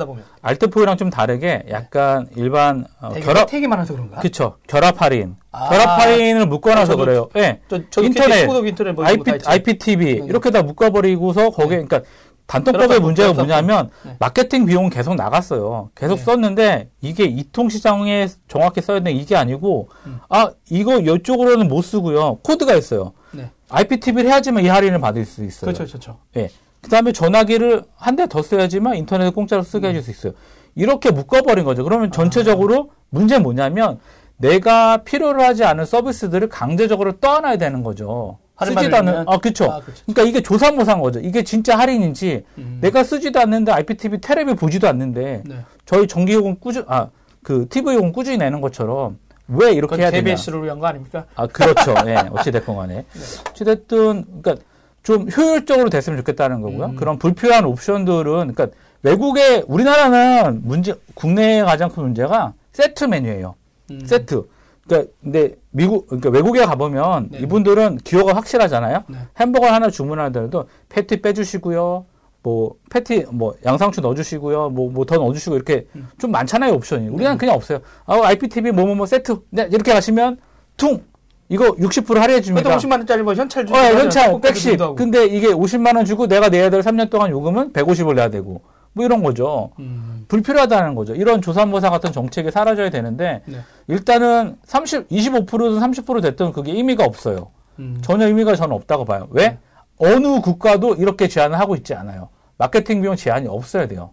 알트포이랑 좀 다르게 약간 일반 어, 결합 택이 많아서 그런가? 그쵸 결합 할인 아. 결합 할인을 묶어놔서 저도- 그래요. 예. 저, 인터넷, 인터넷 뭐 IP. IPTV 네. 이렇게 다 묶어버리고서 거기에 그러니까 단톡법의 결합하고, 문제가. 뭐냐면 네. 마케팅 비용은 계속 나갔어요. 계속 네. 썼는데 이게 이통 시장에 정확히 써야 되는 이게 아니고 음. 아 이거 이쪽으로는 못 쓰고요. 코드가 있어요. 네. IPTV를 해야지만 이 할인을 받을 수 있어요. 그렇죠, 그렇죠. 예. 그 다음에 전화기를 한 대 더 써야지만 인터넷을 공짜로 쓰게 해줄 수 있어요. 이렇게 묶어버린 거죠. 그러면 전체적으로 문제는 뭐냐면 내가 필요로 하지 않은 서비스들을 강제적으로 떠안아야 되는 거죠. 쓰지도 않는? 아, 그쵸. 아, 그렇죠. 그러니까 이게 조삼모사인 거죠. 이게 진짜 할인인지 음. 내가 쓰지도 않는데 IPTV 테레비 보지도 않는데 네. 저희 전기요금 꾸준, 아, 그 TV요금 꾸준히 내는 것처럼 왜 이렇게 해야 되냐. KBS를 위한 거 아닙니까? 아, 그렇죠. 예, 어찌됐건 간에. (laughs) 어찌됐든, 그러니까 좀 효율적으로 됐으면 좋겠다는 거고요. 음. 그런 불필요한 옵션들은, 그러니까 외국에, 우리나라는 문제, 국내의 가장 큰 문제가 세트 메뉴예요. 음. 세트. 그러니까, 근데 미국, 그러니까 외국에 가보면 네. 이분들은 기호가 확실하잖아요. 네. 햄버거 하나 주문하더라도 패티 빼주시고요. 뭐, 패티, 뭐, 양상추 넣어주시고요. 뭐, 뭐 더 넣어주시고, 이렇게 음. 좀 많잖아요, 옵션이. 우리나라는 네. 그냥 없어요. 아, IPTV 뭐뭐뭐 세트. 네, 이렇게 가시면, 퉁! 이거 60% 할인해 줍니다. 그래도 50만 원짜리 뭐 현찰 주고 어, 현찰. 주기도 하고. 근데 이게 50만 원 주고 내가 내야 될 3년 동안 요금은 150을 내야 되고, 뭐 이런 거죠. 음. 불필요하다는 거죠. 이런 조삼모사 같은 정책이 사라져야 되는데, 네. 일단은 30, 25%든 30% 됐든 그게 의미가 없어요. 음. 전혀 의미가 저는 없다고 봐요. 왜? 네. 어느 국가도 이렇게 제한을 하고 있지 않아요. 마케팅 비용 제한이 없어야 돼요.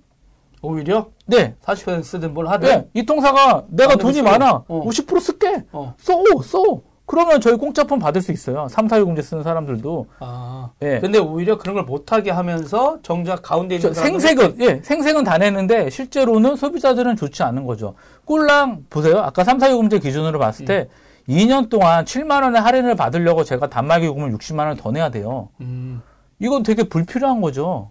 오히려 네. 40% 쓰든 뭘 하든 네. 이 통사가 내가 안 돈이 쓰고. 많아. 어. 50% 쓸게. 어. 써, 써. 그러면 저희 공짜폰 받을 수 있어요. 3, 4, 6금제 쓰는 사람들도. 아. 예. 근데 오히려 그런 걸 못하게 하면서 정작 가운데 있는 생색은, 예, 생색은 다 내는데 실제로는 소비자들은 좋지 않은 거죠. 꼴랑, 보세요. 아까 3, 4, 6금제 기준으로 봤을 때 음. 2년 동안 7만원의 할인을 받으려고 제가 단말기 요금을 60만원 더 내야 돼요. 음. 이건 되게 불필요한 거죠.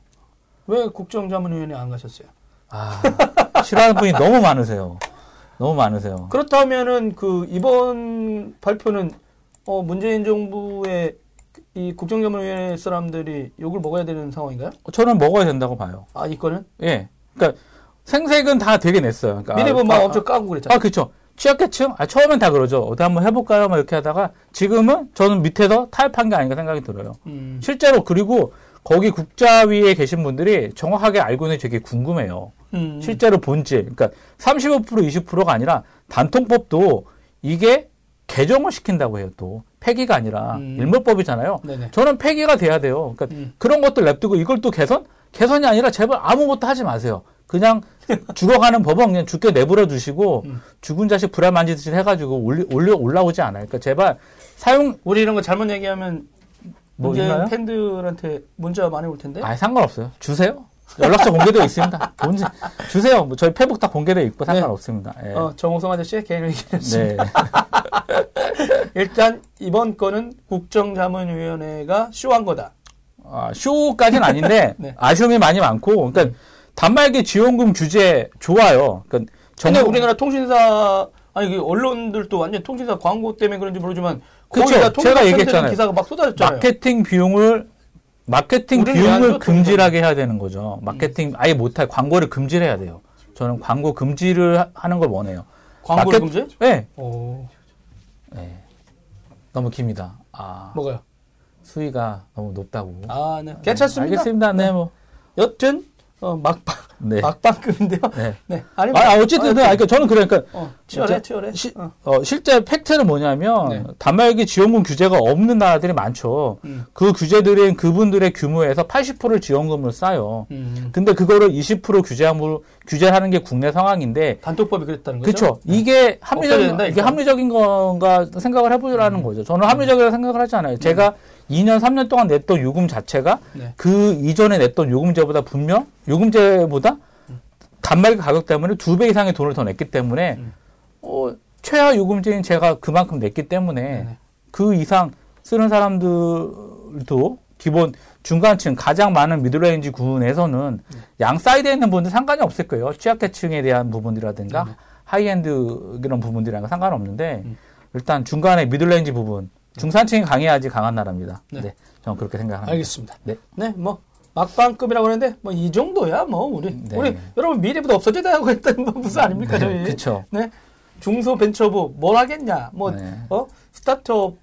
왜 국정자문위원회 안 가셨어요? 아, 싫어하는 분이 너무 많으세요. 너무 많으세요. 그렇다면은 그 이번 발표는 어 문재인 정부의 이 국정자문위원회 사람들이 욕을 먹어야 되는 상황인가요? 저는 먹어야 된다고 봐요. 아 이거는 예. 그러니까 생색은 다 되게 냈어요. 그러니까 미래부 아, 막 아, 엄청 까고 그랬잖아요. 아, 그렇죠. 취약계층? 아, 처음엔 다 그러죠. 어디 한번 해볼까요? 막 이렇게 하다가 지금은 저는 밑에서 타협한 게 아닌가 생각이 들어요. 음. 실제로 그리고 거기 국자위에 계신 분들이 정확하게 알고 있는 게 되게 궁금해요. 음. 실제로 본질. 그러니까 35% 20%가 아니라 단통법도 이게 개정을 시킨다고 해요. 또 폐기가 아니라 음. 일몰법이잖아요. 네네. 저는 폐기가 돼야 돼요. 그러니까 음. 그런 것들 냅두고 이걸 또 개선? 개선이 아니라 제발 아무것도 하지 마세요. 그냥 (laughs) 죽어가는 법은 그냥 죽게 내버려 두시고 음. 죽은 자식 불알 만지듯이 해가지고 올리, 올려 올라오지 않아요. 그러니까 제발 사용 우리 이런 거 잘못 얘기하면 뭐 있나요? 팬들한테 문자 많이 올 텐데. 아 상관없어요. 주세요. 연락처 공개되어 있습니다. (laughs) 뭔지 주세요. 뭐 저희 페북 다 공개되어 있고 상관없습니다. 예. 어, 정호성 아저씨의 개인 의견이었습니다. 네. (laughs) 일단 이번 건은 국정자문위원회가 쇼한 거다. 아, 쇼까지는 아닌데 (laughs) 네. 아쉬움이 많이 많고, 그러니까 단말기 지원금 규제 좋아요. 그러니까 근데 정부- 우리나라 통신사 아니 그 언론들도 완전 통신사 광고 때문에 그런지 모르지만 통신사 제가 얘기했잖아요. 기사가 막 쏟아졌잖아요. 마케팅 비용을 마케팅 비용을? 금지하게 해야 되는 거죠. 마케팅 아예 못할 광고를 금지를 해야 돼요. 저는 광고 금지를 하- 하는 걸 원해요. 광고를 마케- 금지? 네. 오, 네. 너무 깁니다. 아, 뭐가요? 수위가 너무 높다고. 아, 네. 괜찮습니다. 알겠습니다. 네, 뭐. 여튼 어, 막방 네. 막방급인데요. 네. 네. 아니, 아, 아, 어쨌든, 네, 그러니까 저는 그러니까 어, 치열해, 치열해. 시- 어. 어, 실제 팩트는 뭐냐면 네. 단말기 지원금 규제가 없는 나라들이 많죠. 음. 그 규제들은 그분들의 규모에서 80%를 지원금을 싸요. 음. 근데 그거를 20% 규제함으로 규제하는 게 국내 상황인데 단톡법이 그랬다는 거죠? 그렇죠. 이게 없어야 합리적인 된다, 이게. 음. 합리적인 건가 생각을 해보라는 거죠. 저는 합리적이라고 생각을 하지 않아요. 제가 2년 3년 동안 냈던 요금 자체가 네. 그 이전에 냈던 요금제보다 분명 요금제보다 단말기 가격 때문에 두 배 이상의 돈을 더 냈기 때문에 음. 어, 최하 요금제인 제가 그만큼 냈기 때문에 네네. 그 이상 쓰는 사람들도 기본 중간층 가장 많은 middle range 구분에서는 네. 양 사이드에 있는 분들 상관이 없을 거예요. 취약계층에 대한 부분이라든가 네네. 하이엔드 그런 부분들이랑 상관없는데 음. 일단 중간에 middle range 부분 중산층이 강해야지 강한 나라입니다. 네. 네, 저는 그렇게 생각합니다. 알겠습니다. 네. 네, 뭐 막방급이라고 하는데 뭐 이 정도야 뭐 우리 네. 우리 여러분 미래부터 없어져야 하고 했던 뭐 무슨 아닙니까 저희 그렇죠. 네 중소벤처부 뭘 하겠냐 뭐어 네. 스타트업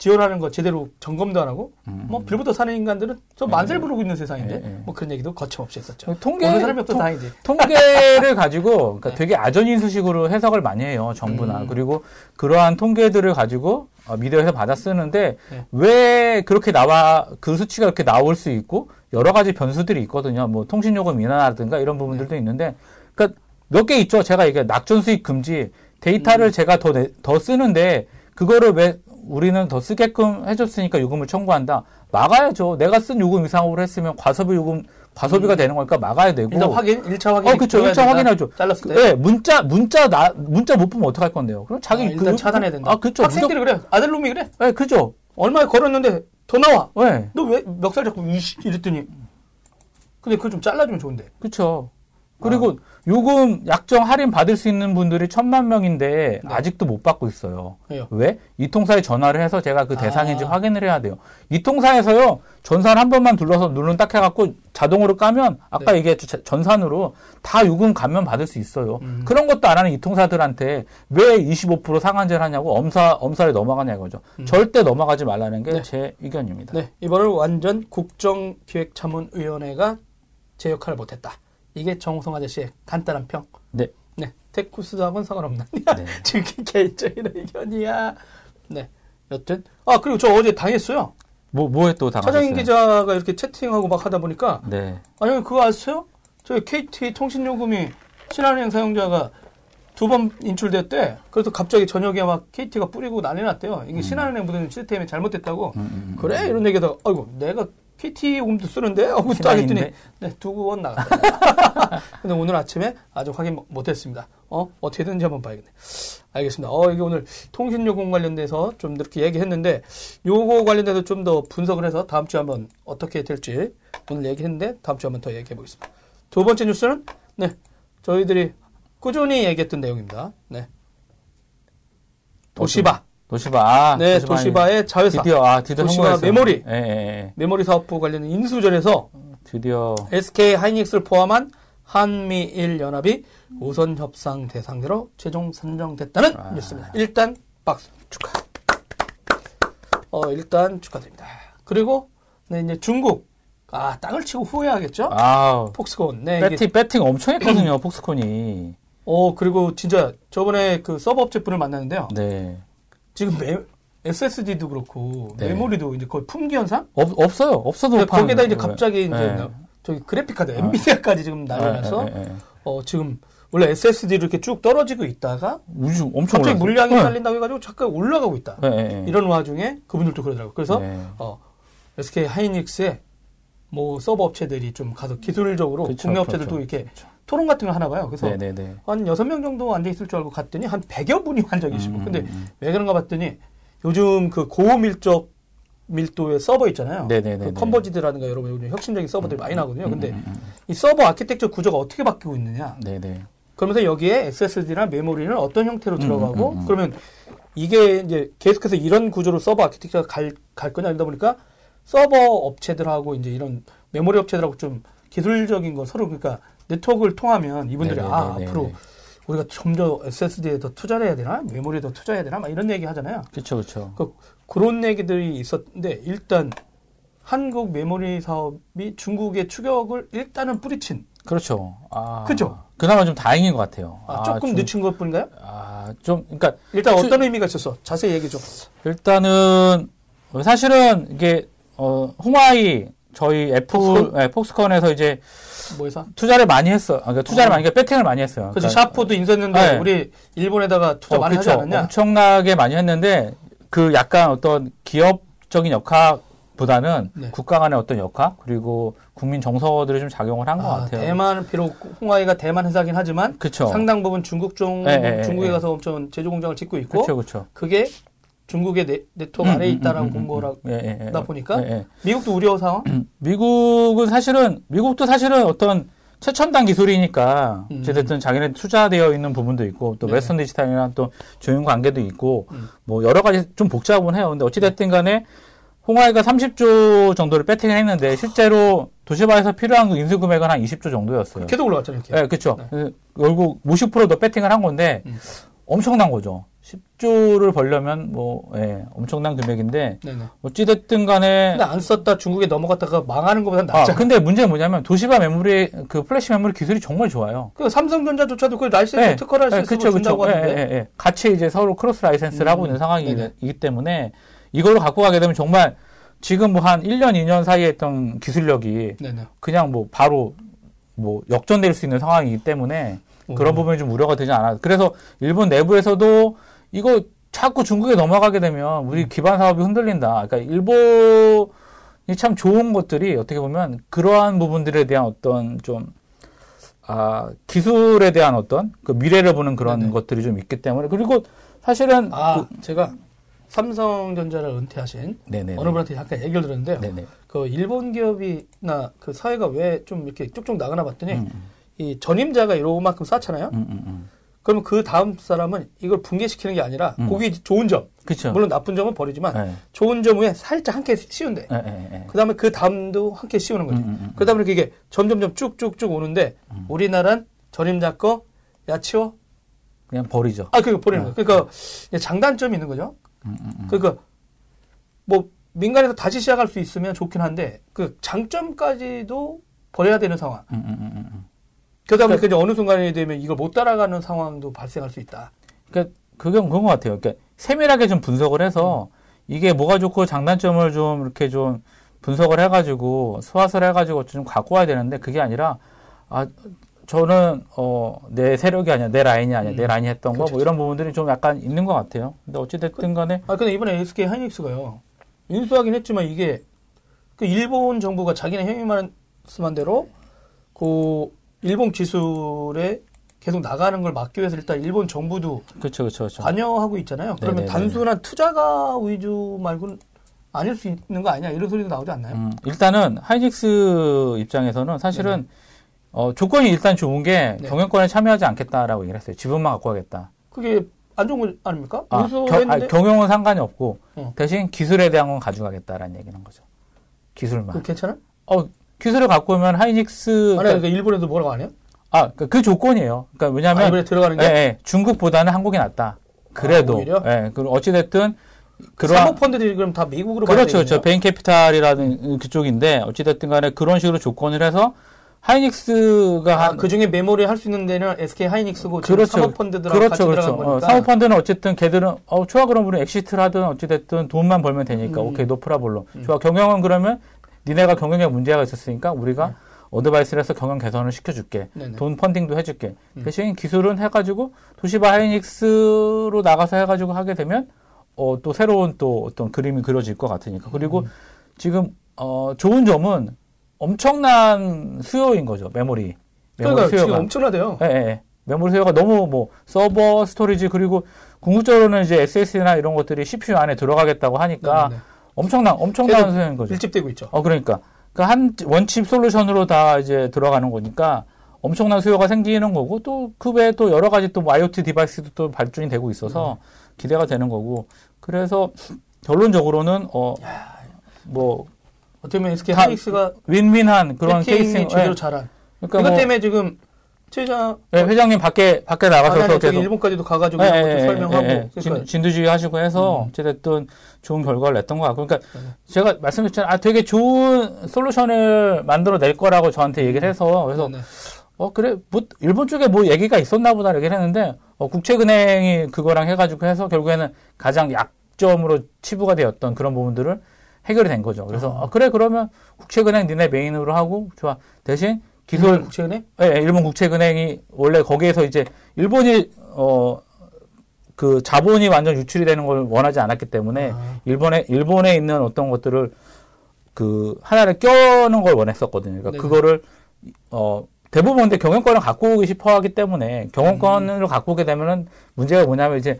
지원하는 거 제대로 점검도 안 하고 음. 뭐 빌부터 사는 인간들은 저 네. 만세를 부르고 있는 세상인데 네, 네. 뭐 그런 얘기도 거침없이 했었죠. 통계 어느 사람이 없어 다행이지. 통계를 가지고 그러니까 네. 되게 아전인수식으로 해석을 많이 해요 정부나 음. 그리고 그러한 통계들을 가지고 어, 미디어에서 받아 쓰는데 네. 왜 그렇게 나와 그 수치가 이렇게 나올 수 있고 여러 가지 변수들이 있거든요. 뭐 통신요금 인하라든가 이런 부분들도 네. 있는데 그러니까 몇 개 있죠. 제가 이게 낙전 수익 금지 데이터를 음. 제가 더, 더 쓰는데 그거를 왜 우리는 더 쓰게끔 해줬으니까 요금을 청구한다. 막아야죠. 내가 쓴 요금 이상으로 했으면 과소비 요금 과소비가 음. 되는 거니까 막아야 되고. 일단 확인, 1차 확인. 어, 그렇죠. 1차 확인하죠. 잘랐을 때. 네, 문자, 문자, 나, 문자 못 보면 어떡할 건데요? 그럼 자기. 아, 일단 그, 차단해야 된다. 아, 그렇죠. 학생들이 그래. 아들놈이 그래. 네, 그죠. 얼마에 걸었는데 더 나와. 네. 너 왜 멱살 잡고 이랬더니. 근데 그걸 좀 잘라주면 좋은데. 그렇죠. 그리고 아. 요금 약정 할인 받을 수 있는 분들이 천만 명인데 네. 아직도 못 받고 있어요. 왜요? 왜? 이 통사에 전화를 해서 제가 그 대상인지 아. 확인을 해야 돼요. 이 통사에서요 전산 한 번만 둘러서 누른 딱 해갖고 자동으로 까면 아까 네. 얘기했죠 전산으로 다 요금 감면 받을 수 있어요. 음. 그런 것도 안 하는 이 통사들한테 왜 25% 상한제를 하냐고 엄사 엄살에 넘어가냐 이거죠. 음. 절대 넘어가지 말라는 게제 네. 의견입니다. 네 이번을 완전 국정기획자문위원회가 제 역할을 못했다. 이게 정우성 아저씨의 간단한 평. 네. 네. 테쿠스하고는 상관없는 네. (laughs) 지금 개인적인 의견이야. 네. 여튼 아 그리고 저 어제 당했어요. 뭐 뭐에 또 당했어요? 차장인 기자가 이렇게 채팅하고 막 하다 보니까 네. 아니 그거 아세요? 저희 KT 통신 요금이 신한은행 사용자가 두 번 인출됐대. 그래서 갑자기 저녁에 막 KT가 뿌리고 난리 났대요. 이게 음. 신한은행 무슨 시스템이 잘못됐다고. 음, 음, 음, 그래 이런 얘기다. 아이고 내가 PT 요금도 쓰는데 하고 딱 했더니 네, 두번 나갔어요. (laughs) 근데 오늘 아침에 아직 확인 못했습니다. 어 어떻게 되는지 한번 봐야겠네. 알겠습니다. 어 이게 오늘 통신 요금 관련돼서 좀 이렇게 얘기했는데 요거 관련돼서 좀 더 분석을 해서 다음 주에 한번 어떻게 될지 오늘 얘기했는데 다음 주에 한번 더 얘기해 보겠습니다. 두 번째 뉴스는 네 저희들이 꾸준히 얘기했던 내용입니다. 네 도시바. 도시바. 아, 네, 도시바 의 자회사. 드디어, 아, 드디어 도시바 메모리. 예, 예, 예. 메모리 사업부 관련 인수전에서 드디어 SK 하이닉스를 포함한 한미일 연합이 우선 협상 대상자로 최종 선정됐다는 아. 뉴스입니다. 일단 박수 축하. 어, 일단 축하드립니다. 그리고 네, 이제 중국 아, 땅을 치고 후회하겠죠? 아, 폭스콘. 네, 배팅, 이게... 배팅 엄청 했거든요, (clears throat) 폭스콘이. 어, 그리고 진짜 저번에 그 서버 업체분을 만났는데요. 네. 지금 매, SSD도 그렇고 네. 메모리도 이제 거의 품귀 현상? 없, 없어요. 없어도 거기다 이제 갑자기 이제 네. 저기 그래픽 카드, 아. 엔비디아까지 지금 날려놔서 네, 네, 네, 어 지금 원래 SSD로 이렇게 쭉 떨어지고 있다가 우주 엄청 갑자기 올랐어요. 물량이 딸린다고 해가지고 잠깐 올라가고 있다. 이런 와중에 그분들도 그러더라고요. 그래서 어 SK 하이닉스의 뭐 서버 업체들이 좀 가서 기술적으로 그쵸, 국내 업체들도 그렇죠. 이렇게 그쵸. 토론 같은 걸 하나 봐요. 그래서 네네네. 한 여섯 명 정도 앉아 있을 줄 알고 갔더니 한 100여 분이 앉아 계시고. 음, 근데 음, 음. 왜 그런가 봤더니 요즘 그 고밀적 밀도의 서버 있잖아요. 그 컨버지드라든가 여러분 요즘 혁신적인 서버들이 음, 많이 나거든요. 근데 이 서버 아키텍처 구조가 어떻게 바뀌고 있느냐. 네네. 그러면서 여기에 SSD나 메모리는 어떤 형태로 들어가고 음, 그러면 이게 이제 계속해서 이런 구조로 서버 아키텍처가 갈, 갈 거냐 이러다 보니까 서버 업체들하고 이제 이런 메모리 업체들하고 좀 기술적인 거 서로 그러니까 네트워크를 통하면 이분들이 네네네네. 아 앞으로 우리가 점점 SSD에 더 투자를 해야 되나 메모리에 더 투자해야 되나 막 이런 얘기 하잖아요. 그렇죠, 그렇죠. 그, 그런 얘기들이 있었는데 일단 한국 메모리 사업이 중국의 추격을 일단은 뿌리친. 그렇죠. 아, 그죠. 그나마 좀 다행인 것 같아요. 아, 조금 아, 늦춘 것뿐인가요? 아, 좀 그러니까 일단 추, 어떤 의미가 있었어? 자세히 얘기 좀. 일단은 사실은 이게 어, 홍화이 저희 애플 폭스콘? 네, 폭스콘에서 이제 뭐해서 투자를 많이 했어. 아, 그러니까 투자를 어. 많이, 그러니까 배팅을 많이 했어요. 그렇죠. 그러니까, 샤프도 인수했는데 네. 우리 일본에다가 투자 어, 많이 그쵸. 하지 않았냐? 엄청나게 많이 했는데 그 약간 어떤 기업적인 역학 보다는 네. 국가 간의 어떤 역학 그리고 국민 정서들이 좀 작용을 한것 아, 같아요. 대만 비록 홍화이가 대만 회사긴 하지만 그쵸. 상당 부분 중국 쪽 네, 네, 중국에 네. 가서 엄청 제조 공장을 짓고 있고 그쵸, 그쵸. 그게 중국의 네, 네트워크 음, 아래에 음, 있다라고 음, 본 음, 음. 거라다 예, 예, 예. 보니까 예, 예. 미국도 우려 상황? 미국은 사실은 미국도 사실은 어떤 최첨단 기술이니까 음. 어쨌든 자기네 투자되어 있는 부분도 있고 또 네. 웨스턴 디지털이랑 또 소송 관계도 있고 음. 뭐 여러 가지 좀 복잡은 해요. 근데 어찌 됐든 간에 홍화이가 30조 정도를 배팅을 했는데 실제로 도시바에서 필요한 그 인수 금액은 한 20조 정도였어요. 계속 올라갔잖아요. 이렇게. 네, 그렇죠. 네. 결국 50%더 배팅을 한 건데 음. 엄청난 거죠. 10조를 벌려면 뭐 예, 엄청난 금액인데 네네. 어찌됐든 간에 근데 안 썼다 중국에 넘어갔다가 망하는 것보다 낫잖아. 아, 근데 문제는 뭐냐면 도시바 메모리 그 플래시 메모리 기술이 정말 좋아요. 그 삼성전자조차도 그 라이센스 네. 특허를 할수 네, 있어 준다고 네, 하는데. 네, 네, 같이 이제 서로 cross 라이센스를 음, 하고 있는 상황이기 때문에 이걸로 갖고 가게 되면 정말 지금 뭐 한 1년 2년 사이에 했던 기술력이 네네. 그냥 뭐 바로 뭐 역전될 수 있는 상황이기 때문에 그런 부분이 좀 우려가 되지 않아. 그래서 일본 내부에서도 이거 자꾸 중국에 넘어가게 되면 우리 음. 기반 사업이 흔들린다. 그러니까 일본이 참 좋은 것들이 어떻게 보면 그러한 부분들에 대한 어떤 좀 아, 기술에 대한 어떤 그 미래를 보는 그런 네네. 것들이 좀 있기 때문에 그리고 사실은 아, 그, 제가 삼성전자를 은퇴하신 네네네. 어느 분한테 잠깐 얘기를 들었는데요. 네네. 그 일본 기업이나 그 사회가 왜 좀 이렇게 쭉쭉 나가나 봤더니 음. 음. 이 전임자가 이만큼 쌓잖아요. 음, 음, 음. 그러면 그 다음 사람은 이걸 붕괴시키는 게 아니라 음. 거기 좋은 점, 그쵸. 물론 나쁜 점은 버리지만 네. 좋은 점 위에 살짝 한 개 씌운대. 네, 네, 네. 그다음에 그 다음도 함께 씌우는 거지. 음, 음, 음. 그다음에 이게 점점점 쭉쭉쭉 오는데 음. 우리나라는 전임자 거 야 치워 그냥 버리죠. 아, 그거 버리는 거. 그러니까 장단점이 있는 거죠. 그러니까 뭐 민간에서 다시 시작할 수 있으면 좋긴 한데 그 장점까지도 버려야 되는 상황. 그러다 보니까 그러니까, 어느 순간이 되면 이걸 못 따라가는 상황도 발생할 수 있다. 그러니까 그건 그런 것 같아요. 그러니까 세밀하게 좀 분석을 해서 음. 이게 뭐가 좋고 장단점을 좀 이렇게 좀 분석을 해가지고 소화설 해가지고 좀 갖고 와야 되는데 그게 아니라 아 저는 어 내 세력이 아니야 내 라인이 아니야 음. 내 라인이 했던 거뭐 그렇죠. 이런 부분들이 좀 약간 있는 것 같아요. 근데 어찌 됐든 간에 아 근데 이번에 SK 하이닉스가요 인수하긴 했지만 이게 그 일본 정부가 자기네 형님 말씀한 대로 그 일본 기술에 계속 나가는 걸 막기 위해서 일단 일본 정부도 그렇죠, 그렇죠, 그렇죠. 관여하고 있잖아요. 그러면 네네네. 단순한 투자가 위주 말고는 아닐 수 있는 거 아니냐 이런 소리도 나오지 않나요? 음, 일단은 하이닉스 입장에서는 사실은 어, 조건이 일단 좋은 게 네. 경영권에 참여하지 않겠다라고 얘기를 했어요. 지분만 갖고 가겠다. 그게 안 좋은 거 아닙니까? 아, 겨, 아, 경영은 상관이 없고 어. 대신 기술에 대한 건 가져가겠다라는 얘기는 거죠. 기술만. 그 괜찮아? 어, 기술을 갖고 오면 하이닉스. 아니, 그러니까, 그러니까 일본에도 뭐라고 안 해요? 아, 그, 그 조건이에요. 그러니까 왜냐면. 아, 이번에 들어가는 게? 예, 예, 중국보다는 한국이 낫다. 그래도. 아? 예, 그 어찌 됐든. 그런 사모 펀드들이 그럼 다 미국으로 그렇죠. 그렇죠. 베인 캐피탈이라는 그쪽인데 어찌 됐든 간에 그런 식으로 조건을 해서 하이닉스가 아, 그 중에 메모리 할 수 있는 데는 SK 하이닉스고 그렇죠. 사모펀드들하고 그렇죠, 같이 그렇죠. 들어간 어, 사모펀드는 어쨌든 걔들은 어 좋아 그럼 우리 exit를 하든 어찌 됐든 돈만 벌면 되니까 음. 오케이 no problem으로 음. 좋아 경영은 그러면 니네가 경영에 문제가 있었으니까 우리가 네. advice를 해서 경영 개선을 시켜줄게. 네네. 돈 funding도 해줄게. 음. 대신 기술은 해가지고 도시바 하이닉스로 나가서 해가지고 하게 되면 어, 또 새로운 또 어떤 그림이 그려질 것 같으니까. 그리고 음. 지금 어, 좋은 점은 엄청난 수요인 거죠. 메모리. 메모리 그러니까 수요가. 지금 엄청나대요. 예, 예. 메모리 수요가 너무 뭐 서버 스토리지 그리고 궁극적으로는 이제 SSD나 이런 것들이 CPU 안에 들어가겠다고 하니까 네네. 엄청난 엄청난 거죠. 밀집되고 있죠. 어 그러니까 그 한 one chip solution으로 다 이제 들어가는 거니까 엄청난 수요가 생기는 거고 또 그 외에 또 여러 가지 또 IoT device도 또 발전이 되고 있어서 음. 기대가 되는 거고 그래서 결론적으로는 어뭐 어떻게 보면 SK 하이닉스가 윈윈한 그런 케이스인 제대로 잘한. 그러니까 이것 뭐, 때문에 지금 최장 네, 회장님 밖에 밖에 나가셔서 아, 계속 일본까지도 가가지고 네, 네, 설명하고 네, 그러니까. 진, 두주의 하시고 해서 음. 어쨌든 좋은 결과를 냈던 것 같고 그러니까 네. 제가 말씀드렸잖아요. 아 되게 좋은 솔루션을 만들어 낼 거라고 저한테 얘기를 해서 그래서 네, 네. 어 그래 뭐 일본 쪽에 뭐 얘기가 있었나 보다 얘기를 했는데 어, 국채은행이 그거랑 해가지고 해서 결국에는 가장 약점으로 치부가 되었던 그런 부분들을 해결이 된 거죠. 그래서 어. 어, 그래 그러면 국채은행 니네 메인으로 하고 좋아 대신 기술 국채은행? 예, 네, 일본 국채은행이 원래 거기에서 이제 일본이 어 그 자본이 완전 유출이 되는 걸 원하지 않았기 때문에 아. 일본에 일본에 있는 어떤 것들을 그 하나를 껴는 걸 원했었거든요. 그러니까 네네. 그거를 어 대부분 근데 경영권을 갖고 오기 싶어 하기 때문에 경영권을 음. 갖고 오게 되면은 문제가 뭐냐면 이제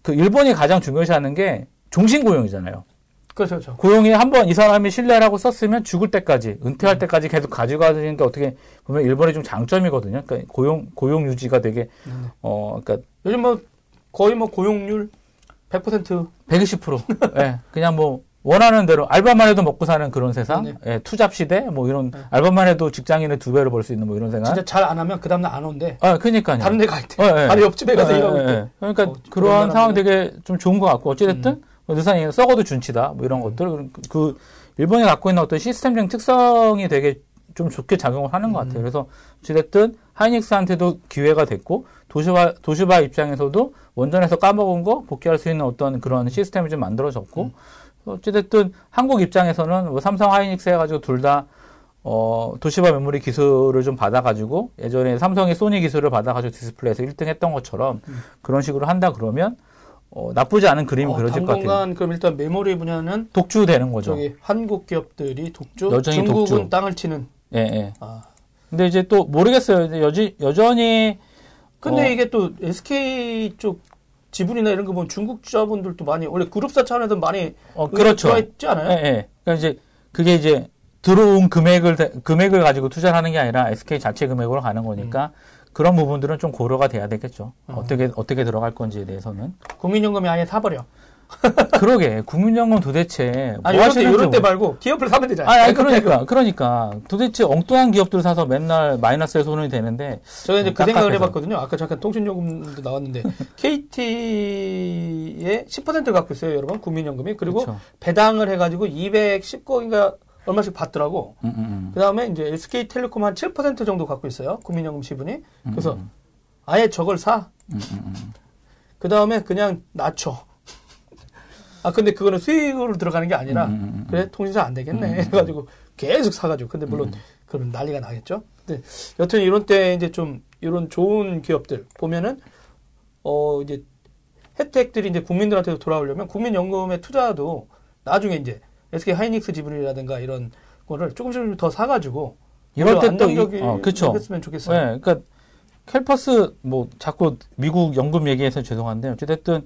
그 일본이 가장 중요시 하는 게 종신 고용이잖아요. 그렇죠, 그렇죠. 고용이 한번 이 사람이 신뢰라고 썼으면 죽을 때까지, 은퇴할 음. 때까지 계속 가져가는 게 어떻게 보면 일본의 좀 장점이거든요. 그러니까 고용, 고용 유지가 되게, 음. 어, 그러니까. 요즘 뭐 거의 뭐 고용률 100%. 120%. 예. 네, 그냥 뭐 원하는 대로 알바만 해도 먹고 사는 그런 세상, 예, 투잡 시대, 뭐 이런 네. 알바만 해도 직장인의 두 배를 벌수 있는 뭐 이런 생각. 진짜 잘 안 하면 그 다음날 안 온대. 아, 그니까요. 다른 데가 있대. 어, 예. 바로 옆집에 가서 예, 일하고 있대. 예. 그러니까 어, 그러한 상황 되게 좀 좋은 것 같고 어찌됐든 음. 뭐 느산이 썩어도 준치다 뭐 이런 음. 것들 그 일본이 갖고 있는 어떤 시스템적 특성이 되게 좀 좋게 작용을 하는 것 같아요. 음. 그래서 어찌됐든 하이닉스한테도 기회가 됐고 도시바 도시바 입장에서도 원전에서 까먹은 거 복귀할 수 있는 어떤 그런 시스템이 좀 만들어졌고 음. 어찌됐든 한국 입장에서는 뭐 삼성 하이닉스 해가지고 둘다 어, 도시바 메모리 기술을 좀 받아가지고 예전에 삼성이 소니 기술을 받아가지고 디스플레이에서 1등 했던 것처럼 음. 그런 식으로 한다 그러면 어, 나쁘지 않은 그림이 어, 그려질 것 같아요. 그럼 일단 메모리 분야는 독주되는 거죠. 한국 기업들이 독주, 여전히 중국은 독주. 땅을 치는. 예, 예. 아. 근데 이제 또 모르겠어요. 여지, 여전히 근데 어. 이게 또 SK 쪽 지분이나 이런 거 보면 중국 자분들도 많이 원래 그룹사 차원에서 많이 어, 그렇죠. 있지 않아요? 예, 예. 그러니까 이제 그게 이제 들어온 금액을 금액을 가지고 투자를 하는 게 아니라 SK 자체 금액으로 가는 거니까 음. 그런 부분들은 좀 고려가 돼야 되겠죠. 어. 어떻게 어떻게 들어갈 건지에 대해서는 국민연금이 아예 사버려. (laughs) 그러게 국민연금 도대체 뭐 아니 뭐 이럴 때 이럴 때 말고 기업을 사면 되잖아. 아니, 아니 그러니까 그러니까 도대체 엉뚱한 기업들 사서 맨날 마이너스에 손이 되는데 제가 이제 그 생각을 해봤거든요. 아까 잠깐 통신요금도 나왔는데 (laughs) KT에 10% 갖고 있어요, 여러분 국민연금이 그리고 그렇죠. 배당을 해가지고 210억인가 얼마씩 받더라고. 음, 음, 음. 그 다음에 이제 SK텔레콤 한 7% 정도 갖고 있어요, 국민연금 지분이. 그래서 음, 음. 아예 저걸 사. 그 다음에 그냥 낮춰. 아 근데 그거는 수익으로 들어가는 게 아니라. 그래 통신사 안 되겠네 음. 해가지고 계속 사가지고 근데 물론 음. 그럼 난리가 나겠죠. 근데 여튼 이런 때 이제 좀 이런 좋은 기업들 보면은 어 이제 혜택들이 이제 국민들한테 돌아오려면 국민연금의 투자도 나중에 이제 SK 하이닉스 지분이라든가 이런 거를 조금씩 더 사가지고 이럴 때또 어, 그렇죠. 했으면 좋겠어요. 네, 그러니까 캘퍼스 뭐 자꾸 미국 연금 얘기해서 죄송한데 어쨌든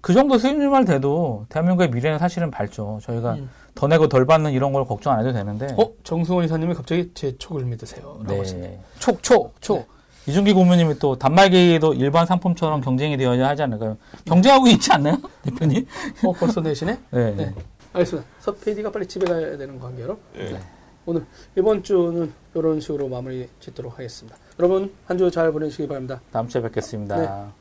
그 정도 수익률만 돼도 대한민국의 미래는 사실은 밝죠. 저희가 음. 더 내고 덜 받는 이런 걸 걱정 안 해도 되는데. 어? 정승원 이사님이 갑자기 제 촉을 믿으세요. 네. 촉, 촉, 촉. 네. 이준기 고문님이 또 단말기도 일반 상품처럼 경쟁이 되어야 하지 않을까요? 경쟁하고 있지 않나요? (laughs) 대표님? 어, 벌써 내시네? 네. 네. 알겠습니다. 서 PD가 빨리 집에 가야 되는 관계로. 네. 네. 오늘 이번 주는 이런 식으로 마무리 짓도록 하겠습니다. 여러분 한 주 잘 보내시기 바랍니다. 다음 주에 뵙겠습니다. 네.